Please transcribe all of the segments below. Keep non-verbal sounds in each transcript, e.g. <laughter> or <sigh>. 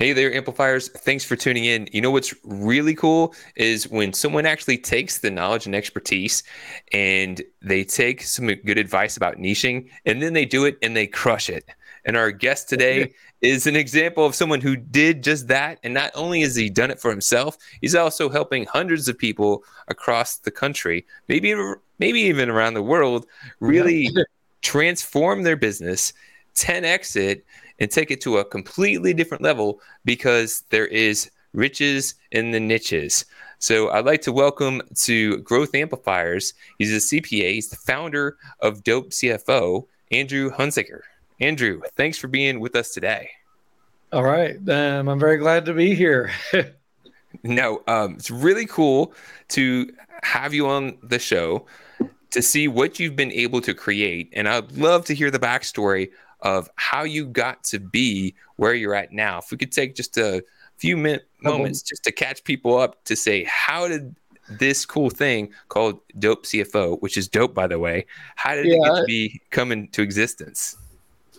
Hey there, amplifiers. Thanks for tuning in. You know what's really cool is when someone actually takes the knowledge and expertise and they take some good advice about niching and then they do it and they crush it. And our guest today <laughs> is an example of someone who did just that. And not only has he done it for himself, he's also helping hundreds of people across the country, maybe maybe even around the world, really transform their business, 10x it, and take it to a completely different level because there is riches in the niches. So I'd like to welcome to Growth Amplifiers. He's a CPA. He's the founder of Dope CFO, Andrew Hunzicker. Andrew, thanks for being with us today. All right, um, I'm very glad to be here. <laughs> no, um, it's really cool to have you on the show to see what you've been able to create, and I'd love to hear the backstory of how you got to be where you're at now. If we could take just a few minute moments just to catch people up to say, how did this cool thing called Dope CFO, which is dope by the way, how did yeah. it get to be come into existence?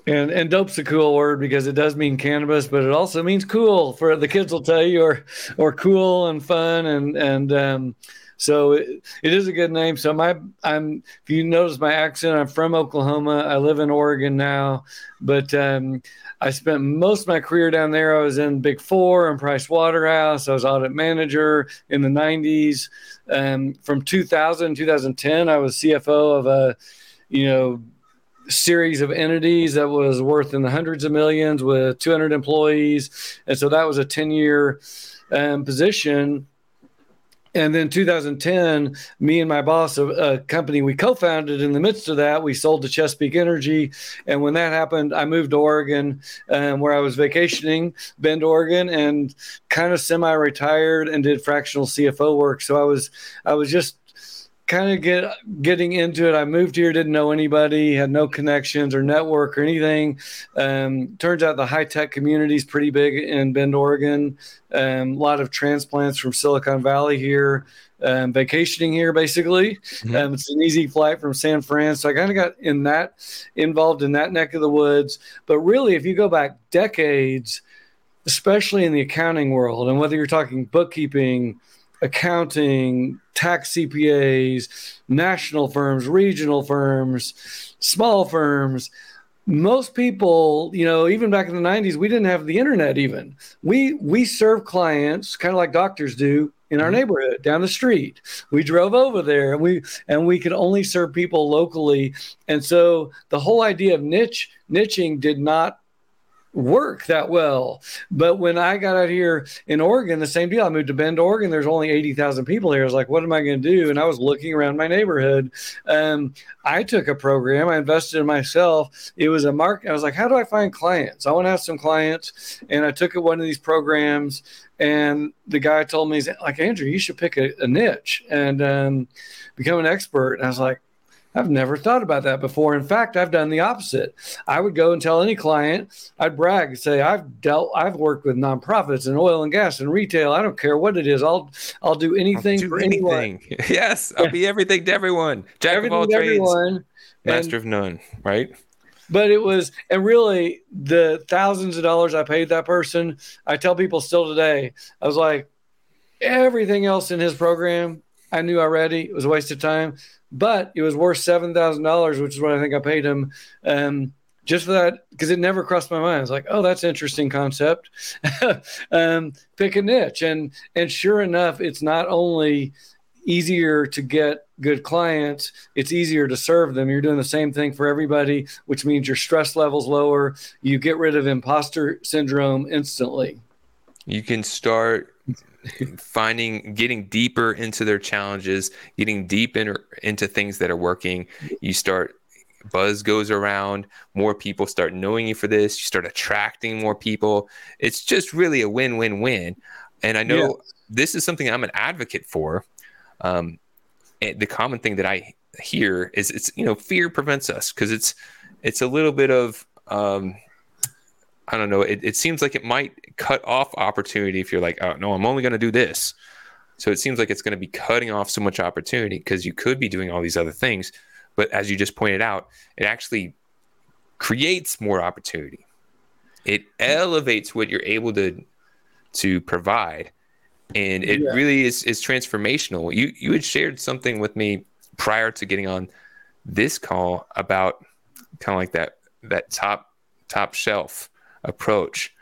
And and dope's a cool word because it does mean cannabis, but it also means cool. For the kids will tell you, or or cool and fun and and um, so it, it is a good name. So my I'm if you notice my accent, I'm from Oklahoma. I live in Oregon now, but um, I spent most of my career down there. I was in Big Four and Price Waterhouse. I was audit manager in the 90s. Um, from 2000 2010, I was CFO of a you know series of entities that was worth in the hundreds of millions with 200 employees, and so that was a 10 year um, position and then 2010 me and my boss a, a, company we co-founded in the midst of that we sold to chesapeake energy. And when that happened i moved to oregon um, where i was vacationing bend oregon and kind of semi-retired and did fractional cfo work. So i was i was just kind of get getting into it. I moved here, didn't know anybody, had no connections or network or anything. Um, turns out the high tech community is pretty big in Bend, Oregon. Um, a lot of transplants from Silicon Valley here, um, vacationing here basically. Mm-hmm. Um, it's an easy flight from San Fran, so I kind of got in that involved in that neck of the woods. But really, if you go back decades, especially in the accounting world, and whether you're talking bookkeeping accounting, tax CPAs, national firms, regional firms, small firms. Most people, you know, even back in the 90s, we didn't have the internet even. We we serve clients kind of like doctors do in our mm-hmm. neighborhood down the street. We drove over there and we and we could only serve people locally. And so the whole idea of niche niching did not work that well. But when I got out here in Oregon, the same deal. I moved to Bend, Oregon. There's only 80,000 people here. I was like, what am I going to do? And I was looking around my neighborhood. Um, I took a program. I invested in myself. It was a mark. I was like, how do I find clients? I want to have some clients. And I took one of these programs. And the guy told me, he's like, Andrew, you should pick a, a niche and um, become an expert. And I was like, I've never thought about that before. In fact, I've done the opposite. I would go and tell any client, I'd brag, and say, I've dealt, I've worked with nonprofits and oil and gas and retail. I don't care what it is. I'll, I'll do anything I'll do for anything. anyone. <laughs> Yes, I'll be everything to everyone. Jack everything of all trades, everyone. master and, of none. Right. But it was, and really, the thousands of dollars I paid that person, I tell people still today, I was like, everything else in his program, I knew already. It was a waste of time but it was worth seven thousand dollars, which is what I think I paid him. Um, just for that, because it never crossed my mind. I was like, "Oh, that's interesting concept." <laughs> um, pick a niche, and and sure enough, it's not only easier to get good clients it's easier to serve them you're doing the same thing for everybody which means your stress levels lower you get rid of imposter syndrome instantly you can start finding getting deeper into their challenges getting deep in, into things that are working. You start buzz goes around more people start knowing you for this you start attracting more people. It's just really a win-win-win and i know this is something I'm an advocate for. Um, the common thing that I hear is it's you know fear prevents us because it's it's a little bit of um, I don't know. It, it seems like it might cut off opportunity if you're like, oh no, I'm only going to do this. So it seems like it's going to be cutting off so much opportunity because you could be doing all these other things, but as you just pointed out, it actually creates more opportunity. It elevates what you're able to to provide, and it yeah. really is is transformational. You you had shared something with me prior to getting on this call about kind of like that that top top shelf approach.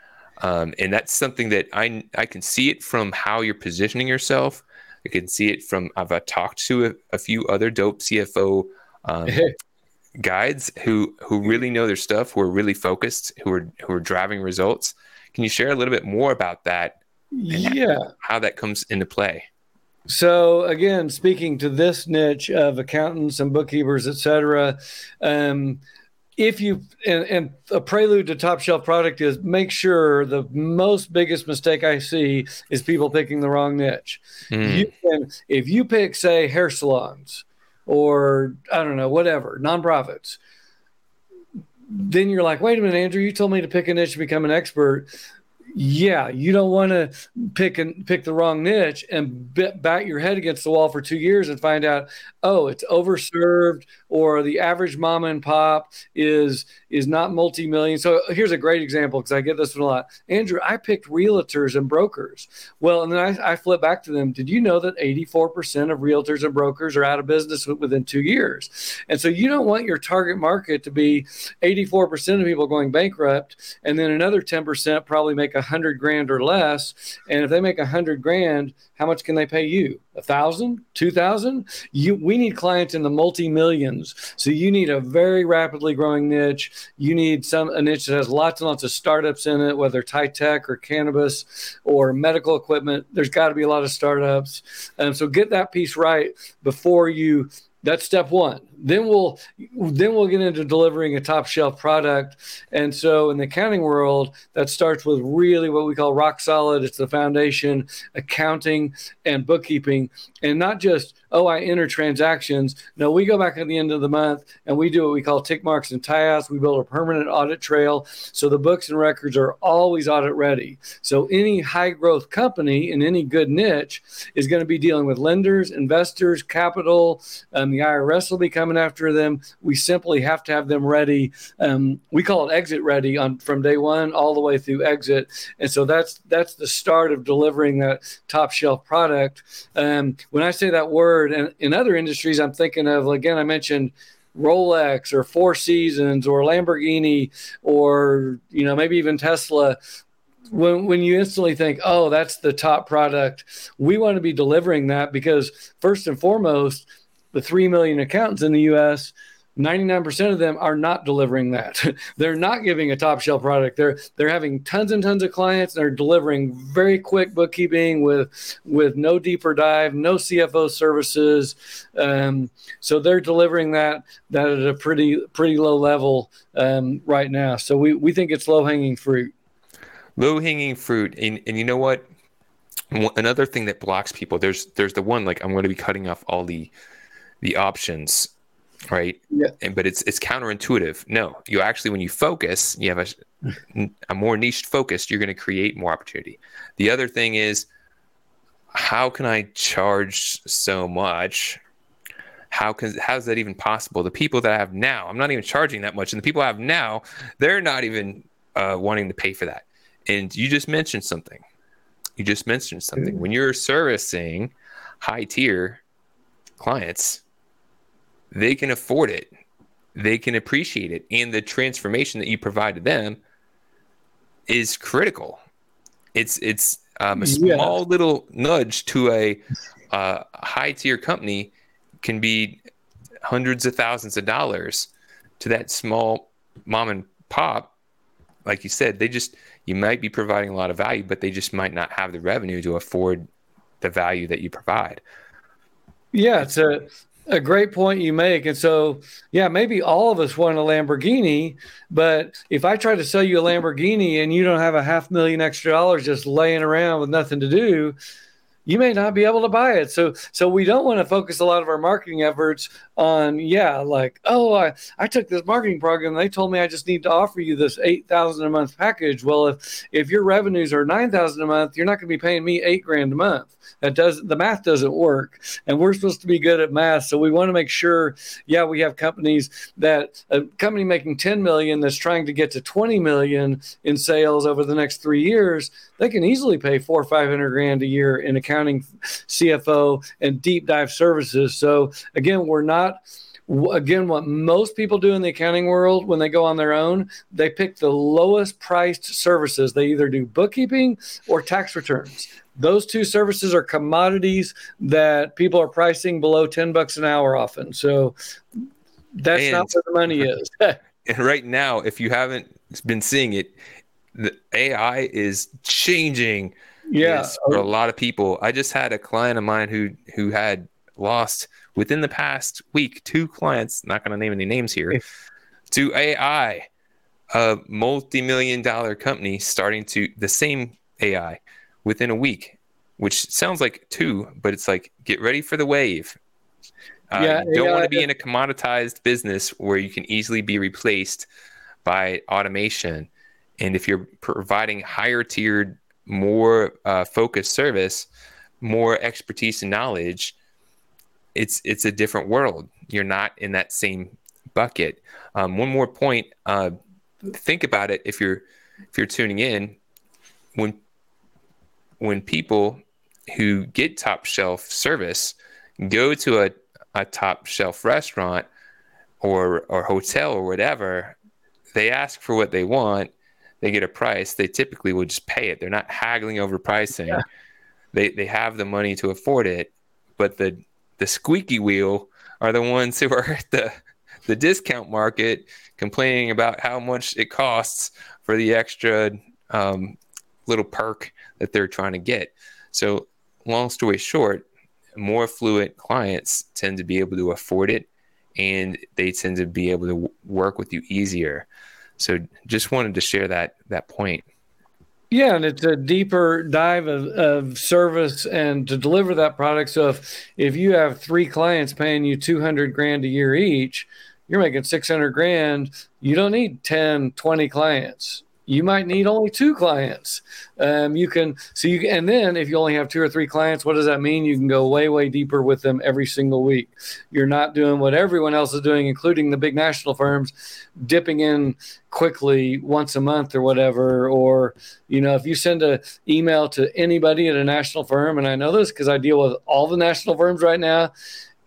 Um, and that's something that I I can see it from how you're positioning yourself. I can see it from I've uh, talked to a, a, few other dope CFO um, <laughs> guides who who really know their stuff, who are really focused, who are who are driving results. Can you share a little bit more about that? Yeah, how, that comes into play. So again, speaking to this niche of accountants and bookkeepers, et cetera, um, if you and, and, a prelude to top shelf product is make sure the most biggest mistake I see is people picking the wrong niche. Mm. You can, if you pick, say, hair salons or I don't know, whatever, nonprofits, then you're like, wait a minute, Andrew, you told me to pick a niche to become an expert yeah, you don't want to pick and pick the wrong niche and bat your head against the wall for two years and find out, oh, it's overserved or the average mom and pop is is not multi-million. So here's a great example because I get this one a lot. Andrew, I picked realtors and brokers. Well, and then I, I flip back to them. Did you know that 84% of realtors and brokers are out of business within two years? And so you don't want your target market to be 84% of people going bankrupt and then another 10% probably make hundred grand or less. And if they make a hundred grand, how much can they pay you? A thousand, two thousand? You we need clients in the multi millions. So you need a very rapidly growing niche. You need some a niche that has lots and lots of startups in it, whether high tech or cannabis or medical equipment. There's got to be a lot of startups. Um, so get that piece right before you that's step one then we'll then we'll get into delivering a top shelf product. And so in the accounting world that starts with really what we call rock solid. It's the foundation accounting and bookkeeping. And not just oh i enter transactions. No we go back at the end of the month and we do what we call tick marks and tie outs we build a permanent audit trail. So the books and records are always audit ready. So any high growth company in any good niche is going to be dealing with lenders investors capital. Um, the irs will be coming coming after them. We simply have to have them ready. Um, we call it exit ready on from day one all the way through exit, and so that's that's the start of delivering that top shelf product. Um, when I say that word, and in other industries, I'm thinking of again, I mentioned. Rolex or Four Seasons or Lamborghini or you know maybe even Tesla when when you instantly think, oh, that's the top product, we want to be delivering that because first and foremost, the 3 million accountants in the US, 99% of them are not delivering that. <laughs> they're not giving a top shelf product. They're they're having tons and tons of clients. And they're delivering very quick bookkeeping with with no deeper dive, no CFO services. Um, so they're delivering that that at a pretty pretty low level um, right now. So we we think it's low hanging fruit. Low hanging fruit, and and you know what? Another thing that blocks people. There's there's the one like I'm going to be cutting off all the the options right? Yeah. and, but it's it's counterintuitive. No you actually when you focus you have a, a more niche focus you're going to create more opportunity. The other thing is how can i charge so much? How can how is that even possible? The people that i have now i'm not even charging that much and the people i have now they're not even uh, wanting to pay for that. And you just mentioned something. You just mentioned something. When you're servicing high tier clients they can afford it. They can appreciate it. And the transformation that you provide to them is critical. It's it's um, a small yeah. little nudge to a uh, high tier company can be hundreds of thousands of dollars to that small mom and pop. Like you said they just you might be providing a lot of value but they just might not have the revenue to afford the value that you provide. Yeah it's a a great point you make. And so, yeah, maybe all of us want a Lamborghini, but if I try to sell you a Lamborghini and you don't have a half million extra dollars just laying around with nothing to do, you may not be able to buy it. So so we don't want to focus a lot of our marketing efforts on yeah, like oh I, I took this marketing program. They told me I just need to offer you this eight thousand a month package. Well, if if your revenues are nine thousand a month, you're not going to be paying me eight grand a month. That does the math doesn't work, and we're supposed to be good at math. So we want to make sure yeah we have companies that a company making ten million that's trying to get to twenty million in sales over the next three years, they can easily pay four or five hundred grand a year in accounting, CFO, and deep dive services. So again, we're not again what most people do in the accounting world when they go on their own they pick the lowest priced services. They either do bookkeeping or tax returns. Those two services are commodities that people are pricing below 10 bucks an hour often. So that's and, not where the money is. <laughs> And right now if you haven't been seeing it the ai is changing yeah. for a lot of people. I just had a client of mine who who had lost within the past week two clients not going to name any names here to ai a multi-million dollar company starting to the same ai within a week which sounds like two but it's like get ready for the wave. Uh, yeah, you don't AI, want to be in a commoditized business where you can easily be replaced by automation. And if you're providing higher tiered more uh, focused service, more expertise and knowledge, it's it's a different world. You're not in that same bucket. Um, one more point. Uh, think about it. If you're if you're tuning in, when when people who get top shelf service go to a, a top shelf restaurant or or hotel or whatever, they ask for what they want they get a price, they typically will just pay it. They're not haggling over pricing. Yeah. They they have the money to afford it, but the the squeaky wheel are the ones who are at the the discount market complaining about how much it costs for the extra um, little perk that they're trying to get. So, long story short, more affluent clients tend to be able to afford it and they tend to be able to work with you easier. So just wanted to share that that point. Yeah, and it's a deeper dive of, of service and to deliver that product. So if if you have three clients paying you 200 grand a year each, you're making 600 grand. You don't need 10, 20 clients you might need only two clients. Um, you can so you and then if you only have two or three clients, what does that mean? You can go way way deeper with them every single week. You're not doing what everyone else is doing, including the big national firms, dipping in quickly once a month or whatever. Or you know, if you send a email to anybody at a national firm, and I know this because I deal with all the national firms right now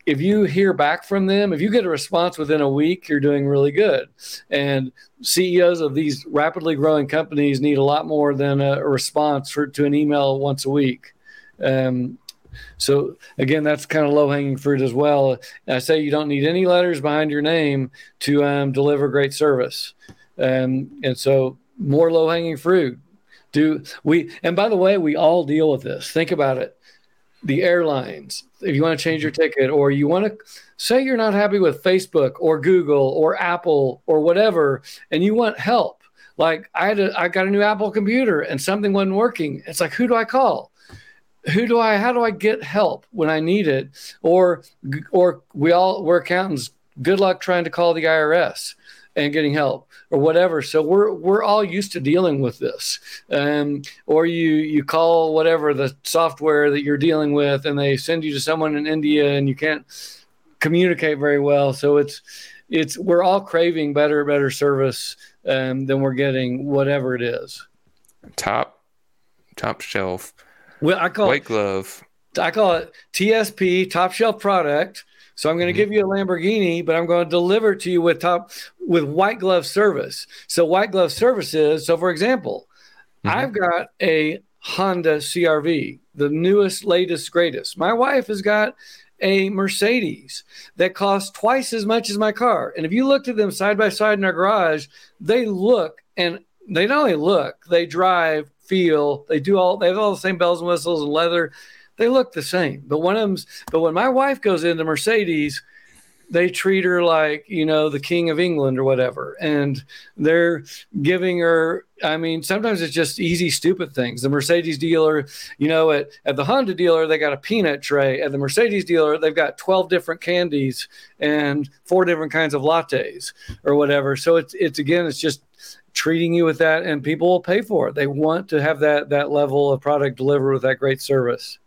if you hear back from them, if you get a response within a week, you're doing really good. And CEOs of these rapidly growing companies need a lot more than a, response for, to an email once a week. Um, so again, that's kind of low hanging fruit as well. I say you don't need any letters behind your name to um, deliver great service, um, and so more low hanging fruit. Do we? And by the way, we all deal with this. Think about it the airlines, if you want to change your ticket, or you want to say you're not happy with Facebook or Google or Apple or whatever, and you want help. Like I had a, I got a new Apple computer and something wasn't working. It's like, who do I call? Who do I, how do I get help when I need it? Or, or we all, we're accountants. Good luck trying to call the IRS and getting help or whatever. So we're we're all used to dealing with this. Um, or you you call whatever the software that you're dealing with, and they send you to someone in India, and you can't communicate very well. So it's it's we're all craving better better service um, than we're getting, whatever it is. Top top shelf. Well, I call white glove. I call it TSP, top shelf product so I'm going to mm-hmm. give you a Lamborghini, but I'm going to deliver to you with top with white glove service. So white glove services. So for example, mm-hmm. I've got a Honda CRV, the newest, latest, greatest. My wife has got a Mercedes that costs twice as much as my car. And if you looked at them side by side in our garage, they look and they not only look, they drive, feel, they do all they have all the same bells and whistles and leather they look the same. But one of them's but when my wife goes into Mercedes, they treat her like you know the king of England or whatever, and they're giving her. I mean, sometimes it's just easy, stupid things. The Mercedes dealer, you know, at, at the Honda dealer, they got a peanut tray. At the Mercedes dealer, they've got 12 different candies and four different kinds of lattes or whatever. So it's, it's again, it's just treating you with that and people will pay for it. They want to have that, that level of product delivered with that great service.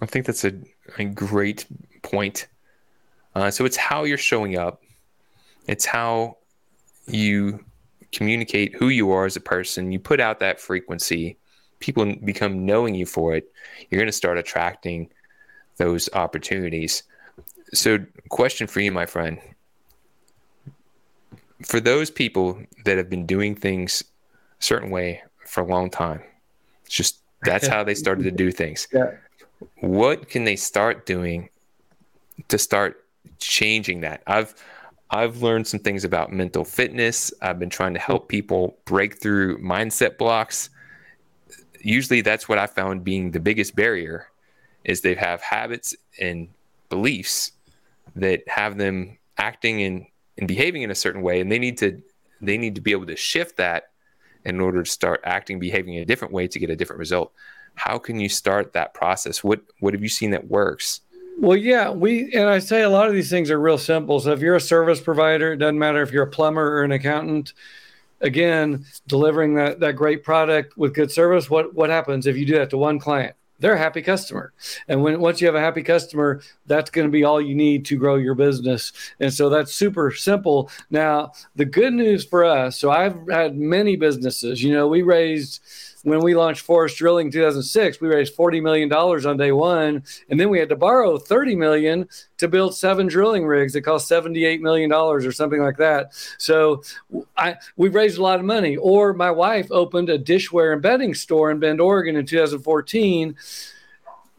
I think that's a, a great point. Uh, so it's how you're showing up. It's how you communicate who you are as a person. You put out that frequency. People become knowing you for it. You're going to start attracting those opportunities. So, question for you, my friend. For those people that have been doing things a certain way for a long time, it's just that's <laughs> how they started to do things. Yeah. What can they start doing to start changing that? I've I've learned some things about mental fitness. I've been trying to help people break through mindset blocks. Usually that's what I found being the biggest barrier is they have habits and beliefs that have them acting and, and behaving in a certain way and they need to they need to be able to shift that in order to start acting behaving in a different way to get a different result how can you start that process what what have you seen that works well, yeah, we and I say a lot of these things are real simple. So if you're a service provider, it doesn't matter if you're a plumber or an accountant. Again, delivering that that great product with good service. What what happens if you do that to one client? They're a happy customer, and when once you have a happy customer, that's going to be all you need to grow your business. And so that's super simple. Now, the good news for us. So I've had many businesses. You know, we raised when we launched Forest Drilling in 2006, we raised 40 million dollars on day one, and then we had to borrow 30 million to build seven drilling rigs that cost 78 million dollars or something like that. So I we've raised a lot of money. Or my wife opened a dishware and bedding store in Bend, Oregon in 2014.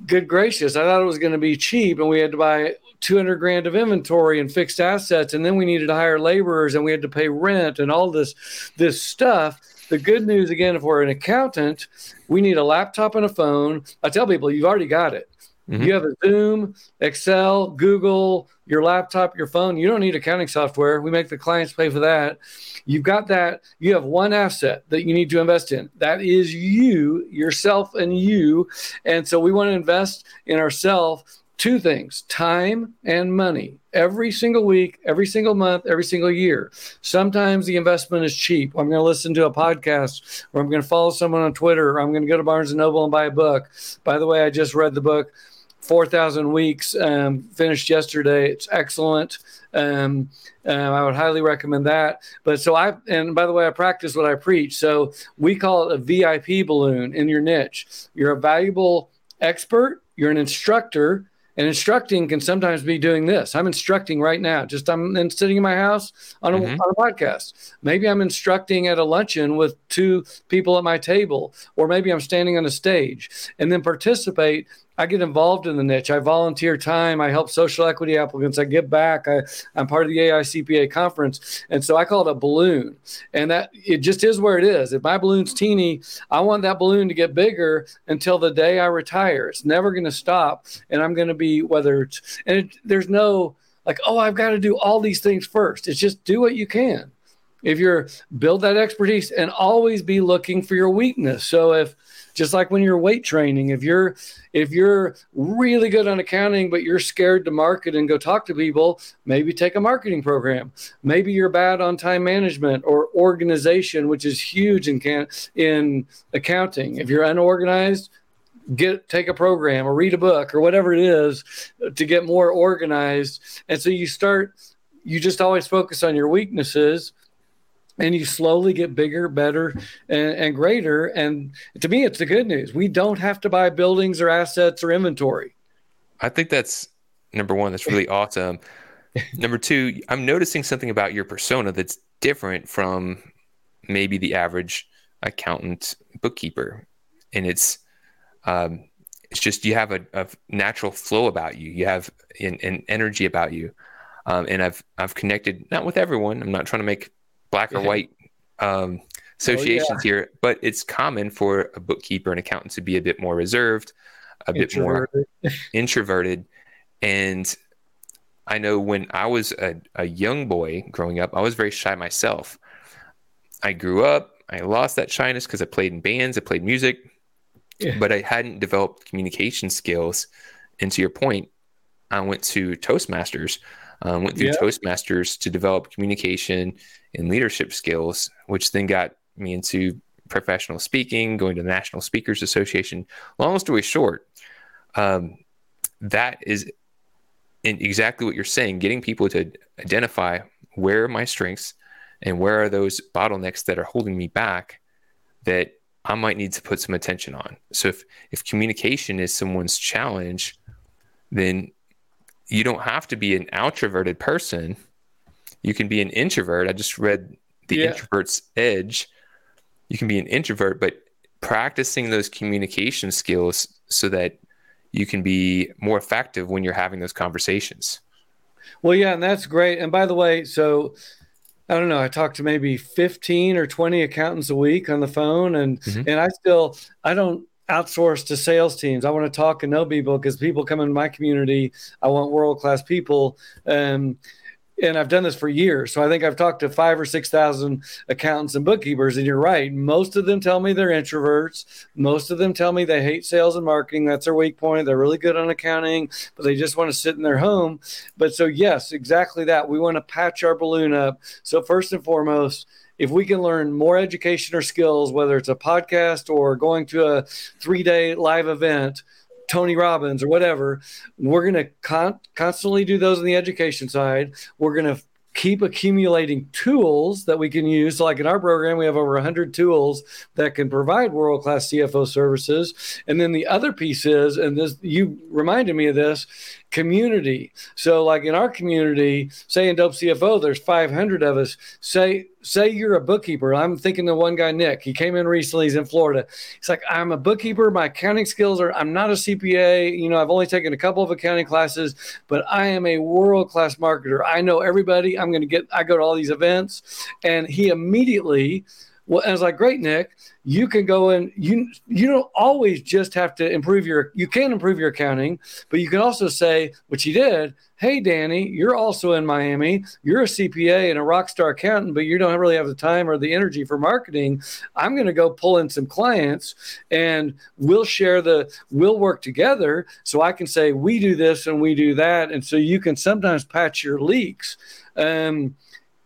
Good gracious, I thought it was going to be cheap, and we had to buy 200 grand of inventory and fixed assets and then we needed to hire laborers and we had to pay rent and all this this stuff the good news, again, if we're an accountant, we need a laptop and a phone. I tell people, you've already got it. Mm-hmm. You have a Zoom, Excel, Google, your laptop, your phone. You don't need accounting software. We make the clients pay for that. You've got that. You have one asset that you need to invest in. That is you, yourself, and you. And so we want to invest in ourselves two things time and money every single week, every single month, every single year. Sometimes the investment is cheap. I'm going to listen to a podcast or I'm going to follow someone on Twitter or I'm going to go to Barnes and Noble and buy a book. By the way, I just read the book 4,000 Weeks, um, finished yesterday. It's excellent. Um, uh, I would highly recommend that. But so I, and by the way, I practice what I preach. So we call it a VIP balloon in your niche. You're a valuable expert, you're an instructor, and instructing can sometimes be doing this. I'm instructing right now. Just I'm sitting in my house on a, mm-hmm. on a podcast. Maybe I'm instructing at a luncheon with two people at my table, or maybe I'm standing on a stage and then participate I get involved in the niche. I volunteer time. I help social equity applicants. I give back. I, I'm part of the AICPA conference. And so I call it a balloon. And that it just is where it is. If my balloon's teeny, I want that balloon to get bigger until the day I retire. It's never going to stop. And I'm going to be, whether it's, and it, there's no like, oh, I've got to do all these things first. It's just do what you can. If you're build that expertise and always be looking for your weakness. So if, just like when you're weight training if you're if you're really good on accounting but you're scared to market and go talk to people maybe take a marketing program. Maybe you're bad on time management or organization which is huge in can in accounting. If you're unorganized get take a program or read a book or whatever it is to get more organized. And so you start you just always focus on your weaknesses and you slowly get bigger, better, and, and, greater. And to me, it's the good news. We don't have to buy buildings or assets or inventory. I think that's number one. That's really awesome. <laughs> number two, I'm noticing something about your persona that's different from maybe the average accountant bookkeeper, and it's um, it's just you have a, a, natural flow about you. You have an, an energy about you. Um, and I've I've connected not with everyone. I'm not trying to make black or white um, associations oh, yeah. here, but it's common for a bookkeeper and accountant to be a bit more reserved, a bit more <laughs> introverted. And I know when I was a, a young boy growing up, I was very shy myself. I grew up, I lost that shyness because I played in bands, I played music, yeah. but I hadn't developed communication skills. And to your point, I went to Toastmasters, um, went through yeah. Toastmasters to develop communication and leadership skills, which then got me into professional speaking, going to the National Speakers Association. Long story short, um, that is exactly what you're saying, getting people to identify where are my strengths and where are those bottlenecks that are holding me back that I might need to put some attention on. So if if communication is someone's challenge, then you don't have to be an outroverted person. You can be an introvert. I just read The yeah. Introvert's Edge. You can be an introvert, but practicing those communication skills so that you can be more effective when you're having those conversations. Well, yeah, and that's great. And by the way, so I don't know, I talk to maybe 15 or 20 accountants a week on the phone and mm-hmm. and I still I don't outsource to sales teams. I want to talk and know people because people come in my community. I want world class people. Um, and I've done this for years. So I think I've talked to five or 6,000 accountants and bookkeepers. And you're right. Most of them tell me they're introverts. Most of them tell me they hate sales and marketing. That's their weak point. They're really good on accounting, but they just want to sit in their home. But so, yes, exactly that. We want to patch our balloon up. So, first and foremost, if we can learn more education or skills, whether it's a podcast or going to a three day live event, Tony Robbins or whatever. We're going to con- constantly do those on the education side. We're going to keep accumulating tools that we can use. So like in our program, we have over 100 tools that can provide world class CFO services. And then the other piece is, and this you reminded me of this, community. So like in our community, say in Dope CFO, there's 500 of us. Say say you're a bookkeeper. I'm thinking the one guy Nick. He came in recently. He's in Florida. He's like, I'm a bookkeeper. My accounting skills are. I'm not a CPA. You know, I've only taken a couple of accounting classes, but I am a world class marketer. I know everybody. I'm going to get. I go to all these events, and he immediately well, I was like, great, Nick. You can go and you you don't always just have to improve your. You can improve your accounting, but you can also say, which he did. Hey, Danny, you're also in Miami. You're a CPA and a rock star accountant, but you don't really have the time or the energy for marketing. I'm going to go pull in some clients, and we'll share the. We'll work together, so I can say we do this and we do that, and so you can sometimes patch your leaks. Um,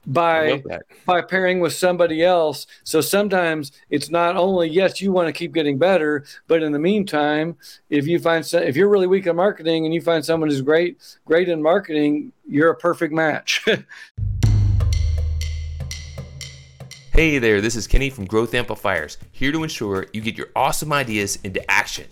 by by pairing with somebody else. So sometimes it's not only yes, you want to keep getting better, but in the meantime, if you find if you're really weak at marketing and you find someone who's great great in marketing, you're a perfect match. <laughs> hey there, this is Kenny from Growth Amplifiers, here to ensure you get your awesome ideas into action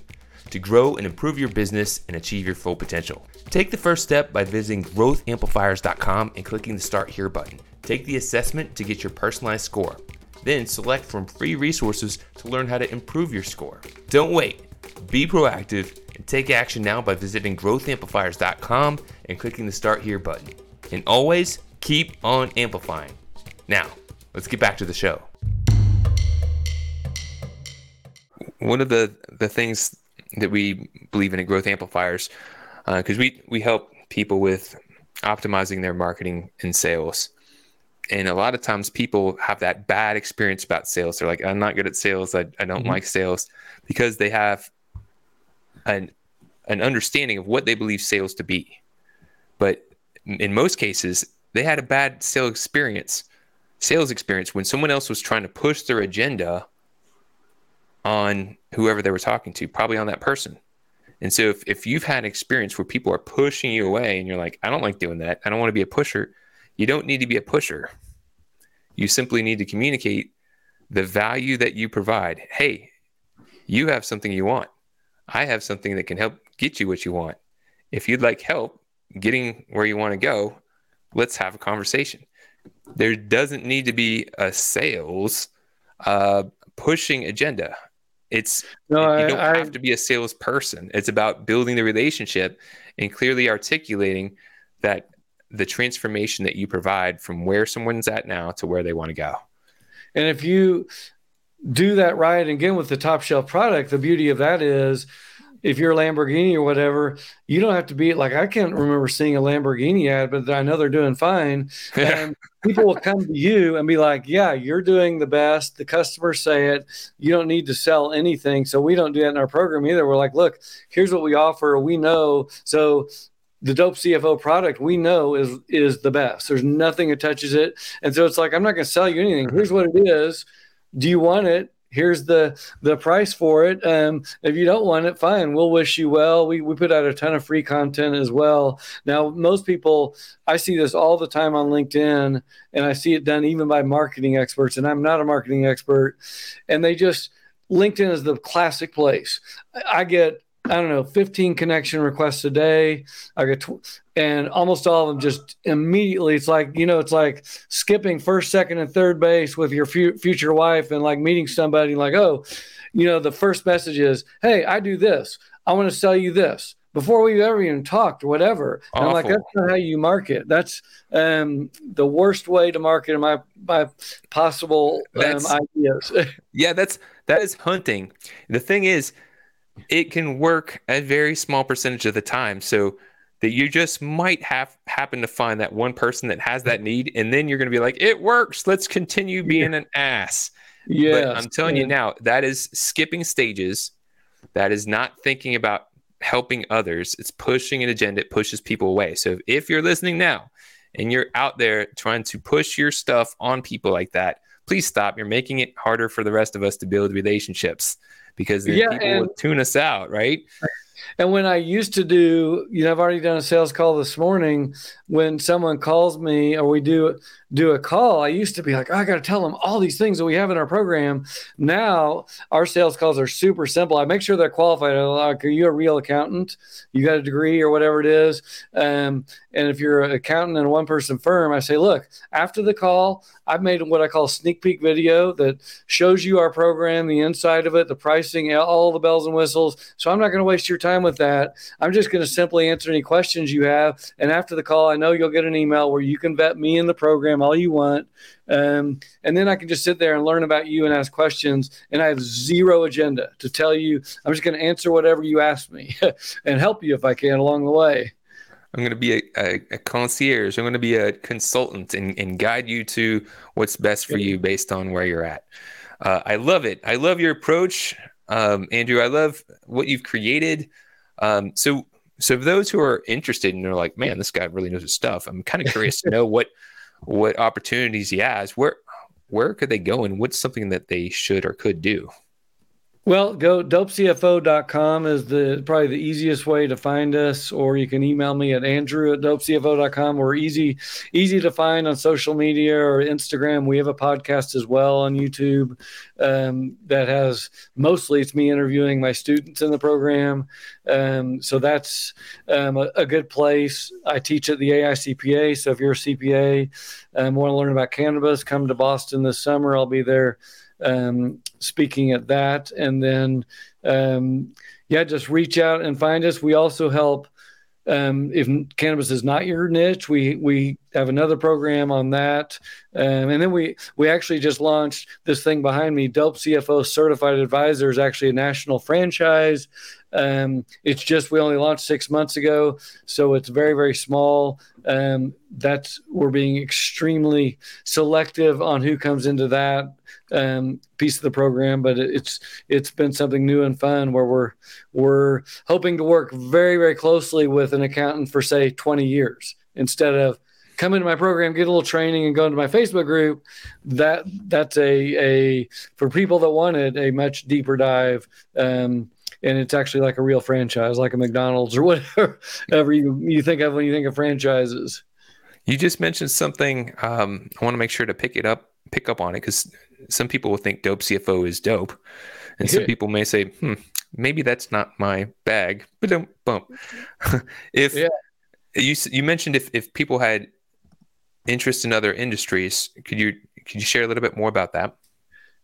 to grow and improve your business and achieve your full potential. Take the first step by visiting growthamplifiers.com and clicking the Start Here button. Take the assessment to get your personalized score. Then select from free resources to learn how to improve your score. Don't wait. Be proactive and take action now by visiting growthamplifiers.com and clicking the Start Here button. And always keep on amplifying. Now, let's get back to the show. One of the, the things that we believe in at Growth Amplifiers, because uh, we, we help people with optimizing their marketing and sales and a lot of times people have that bad experience about sales. They're like i'm not good at sales. I, I don't mm-hmm. like sales because they have an an understanding of what they believe sales to be. But in most cases they had a bad sales experience sales experience when someone else was trying to push their agenda on whoever they were talking to probably on that person. And so if, if you've had an experience where people are pushing you away and you're like i don't like doing that. I don't want to be a pusher you don't need to be a pusher. You simply need to communicate the value that you provide. Hey, you have something you want. I have something that can help get you what you want. If you'd like help getting where you want to go, let's have a conversation. There doesn't need to be a sales uh, pushing agenda. It's no, you don't I, have to be a salesperson. It's about building the relationship and clearly articulating that the transformation that you provide from where someone's at now to where they want to go. And if you do that right, again with the top shelf product, the beauty of that is if you're a Lamborghini or whatever, you don't have to be like I can't remember seeing a Lamborghini ad, but I know they're doing fine. <laughs> And people will come to you and be like, "Yeah, you're doing the best." The customers say it. You don't need to sell anything, so we don't do that in our program either. We're like, "Look, here's what we offer. We know." So the dope CFO product we know is is the best. There's nothing that touches it, and so it's like I'm not going to sell you anything. Here's what it is. Do you want it? here's the the price for it um, if you don't want it fine we'll wish you well we, we put out a ton of free content as well now most people i see this all the time on linkedin and i see it done even by marketing experts and i'm not a marketing expert and they just linkedin is the classic place i get I don't know, 15 connection requests a day. I get, tw- and almost all of them just immediately. It's like, you know, it's like skipping first, second, and third base with your fu- future wife and like meeting somebody like, oh, you know, the first message is, hey, I do this. I want to sell you this before we've ever even talked or whatever. And I'm like, that's not how you market. That's um, the worst way to market in my, my possible um, ideas. <laughs> yeah, that's, that is hunting. The thing is, it can work a very small percentage of the time. So that you just might have happen to find that one person that has that need, and then you're going to be like, "It works. Let's continue being yeah. an ass." Yeah, I'm telling yeah. you now, that is skipping stages. That is not thinking about helping others. It's pushing an agenda. It pushes people away. So if you're listening now and you're out there trying to push your stuff on people like that, please stop. You're making it harder for the rest of us to build relationships because yeah, people and, will tune us out, right? And when I used to do, you know, I've already done a sales call this morning. When someone calls me or we do do a call, I used to be like, oh, I got to tell them all these things that we have in our program. Now our sales calls are super simple. I make sure they're qualified. Like, are you a real accountant? You got a degree or whatever it is. Um, and if you're an accountant in a one person firm, I say, look, after the call, I've made what I call a sneak peek video that shows you our program, the inside of it, the pricing, all the bells and whistles. So I'm not going to waste your time with that. I'm just going to simply answer any questions you have. And after the call, I know you'll get an email where you can vet me in the program all you want. Um, and then I can just sit there and learn about you and ask questions. And I have zero agenda to tell you. I'm just going to answer whatever you ask me <laughs> and help you if I can along the way. I'm going to be a, a, a, concierge. I'm going to be a consultant and, and guide you to what's best for you based on where you're at. Uh, I love it. I love your approach, um, Andrew. I love what you've created. Um, so, so for those who are interested and they're like, man, this guy really knows his stuff. I'm kind of curious to know what what opportunities he has. Where where could they go and what's something that they should or could do? Well, go dopecfo.com is the probably the easiest way to find us, or you can email me at andrew at dopecfo.com. We're easy, easy to find on social media or Instagram. We have a podcast as well on YouTube um, that has mostly it's me interviewing my students in the program. Um, so that's um, a, a, good place. I teach at the AICPA. So if you're a CPA and um, want to learn about cannabis, come to Boston this summer. I'll be there um, speaking at that. And then, um, yeah, just reach out and find us. We also help. Um, if cannabis is not your niche, we we have another program on that, um, and then we we actually just launched this thing behind me. Dope CFO Certified Advisor is actually a national franchise. Um, it's just we only launched six months ago, so it's very very small. Um, that's we're being extremely selective on who comes into that um, piece of the program, but it's it's been something new and fun where we're we're hoping to work very very closely with an accountant for say 20 years instead of come into my program, get a little training, and go into my Facebook group. That that's a a for people that wanted a much deeper dive. Um, and it's actually like a real franchise, like a McDonald's or <laughs> whatever you, you think of when you think of franchises. You just mentioned something. Um, I want to make sure to pick it up, pick up on it because some people will think dope CFO is dope, and some people may say, "Hmm, maybe that's not my bag." But don't bump. <laughs> if yeah. you you mentioned if if people had interest in other industries, could you could you share a little bit more about that?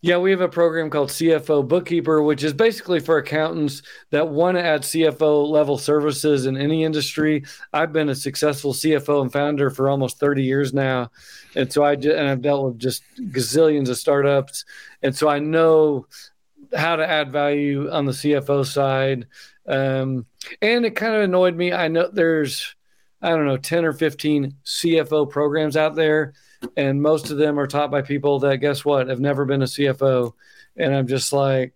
Yeah, we have a program called CFO Bookkeeper, which is basically for accountants that want to add CFO level services in any industry. I've been a successful CFO and founder for almost 30 years now. And so I and I've dealt with just gazillions of startups. And so I know how to add value on the CFO side. Um, and it kind of annoyed me. I know there's, I don't know, 10 or 15 CFO programs out there, and most of them are taught by people that, guess what, have never been a CFO. And I'm just like,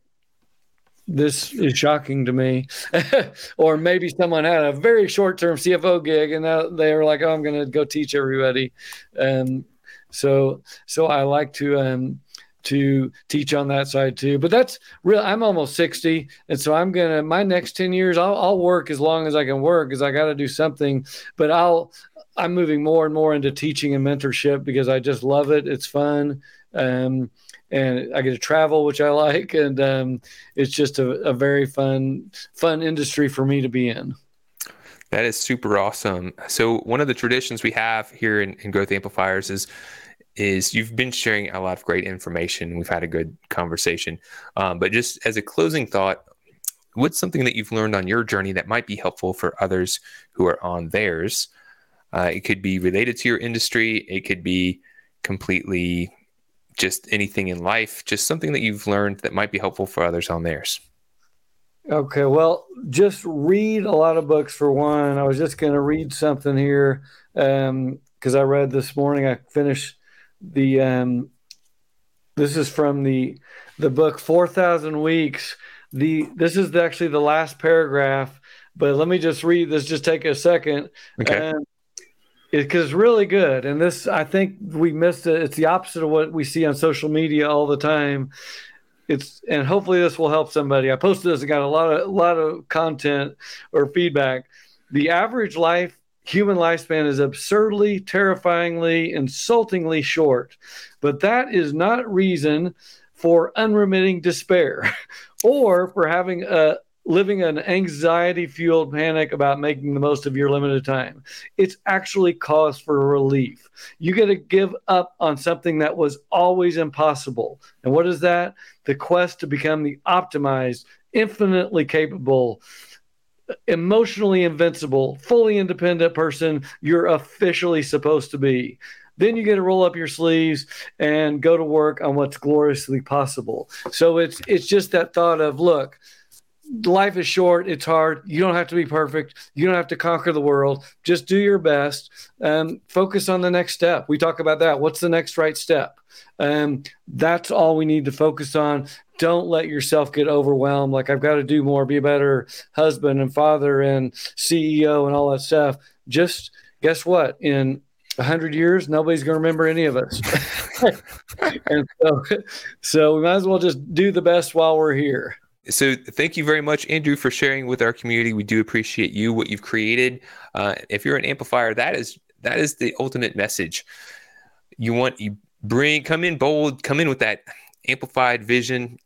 this is shocking to me. <laughs> or maybe someone had a very short term CFO gig and they were like, oh, I'm going to go teach everybody. Um, so, so I like to, um, to teach on that side too. But that's real. I'm almost 60. And so I'm going to, my next 10 years, I'll, I'll work as long as I can work because I got to do something. But I'll, I'm moving more and more into teaching and mentorship because I just love it. It's fun. Um, and I get to travel, which I like, and um, it's just a, a very fun fun industry for me to be in. That is super awesome. So one of the traditions we have here in, in Growth Amplifiers is is you've been sharing a lot of great information. We've had a good conversation, um, but just as a closing thought, what's something that you've learned on your journey that might be helpful for others who are on theirs? Uh, it could be related to your industry. It could be completely just anything in life, just something that you've learned that might be helpful for others on theirs. Okay, well, just read a lot of books for one. I was just going to read something here because um, I read this morning. I finished the. Um, this is from the the book Four Thousand Weeks. The this is actually the last paragraph, but let me just read this. Just take a second. Okay. Um, because it's really good. And this, I think we missed it. It's the opposite of what we see on social media all the time. It's and hopefully this will help somebody. I posted this and got a lot of a lot of content or feedback. The average life human lifespan is absurdly, terrifyingly, insultingly short, but that is not reason for unremitting despair <laughs> or for having a living an anxiety fueled panic about making the most of your limited time. It's actually cause for relief. You get to give up on something that was always impossible. And what is that? The quest to become the optimized, infinitely capable, emotionally invincible, fully independent person you're officially supposed to be. Then you get to roll up your sleeves and go to work on what's gloriously possible. So it's it's just that thought of look, life is short. It's hard. You don't have to be perfect. You don't have to conquer the world. Just do your best. Um, focus on the next step. We talk about that. What's the next right step? Um, that's all we need to focus on. Don't let yourself get overwhelmed. Like, I've got to do more, be a better husband and father and CEO and all that stuff. Just guess what? In a hundred years, nobody's going to remember any of us. <laughs> and so, so we might as well just do the best while we're here. So thank you very much, Andrew, for sharing with our community. We do appreciate you, what you've created. Uh, if you're an amplifier, that is that is the ultimate message. You want you bring come in bold, come in with that amplified vision,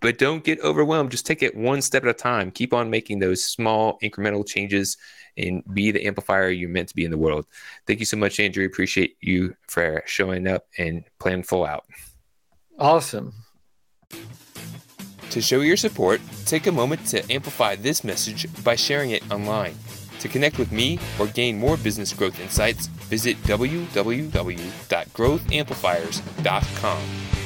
but don't get overwhelmed. Just take it one step at a time. Keep on making those small incremental changes and be the amplifier you're meant to be in the world. Thank you so much, Andrew. Appreciate you for showing up and playing full out. Awesome. To show your support, take a moment to amplify this message by sharing it online. To connect with me or gain more business growth insights, visit www.growthamplifiers.com.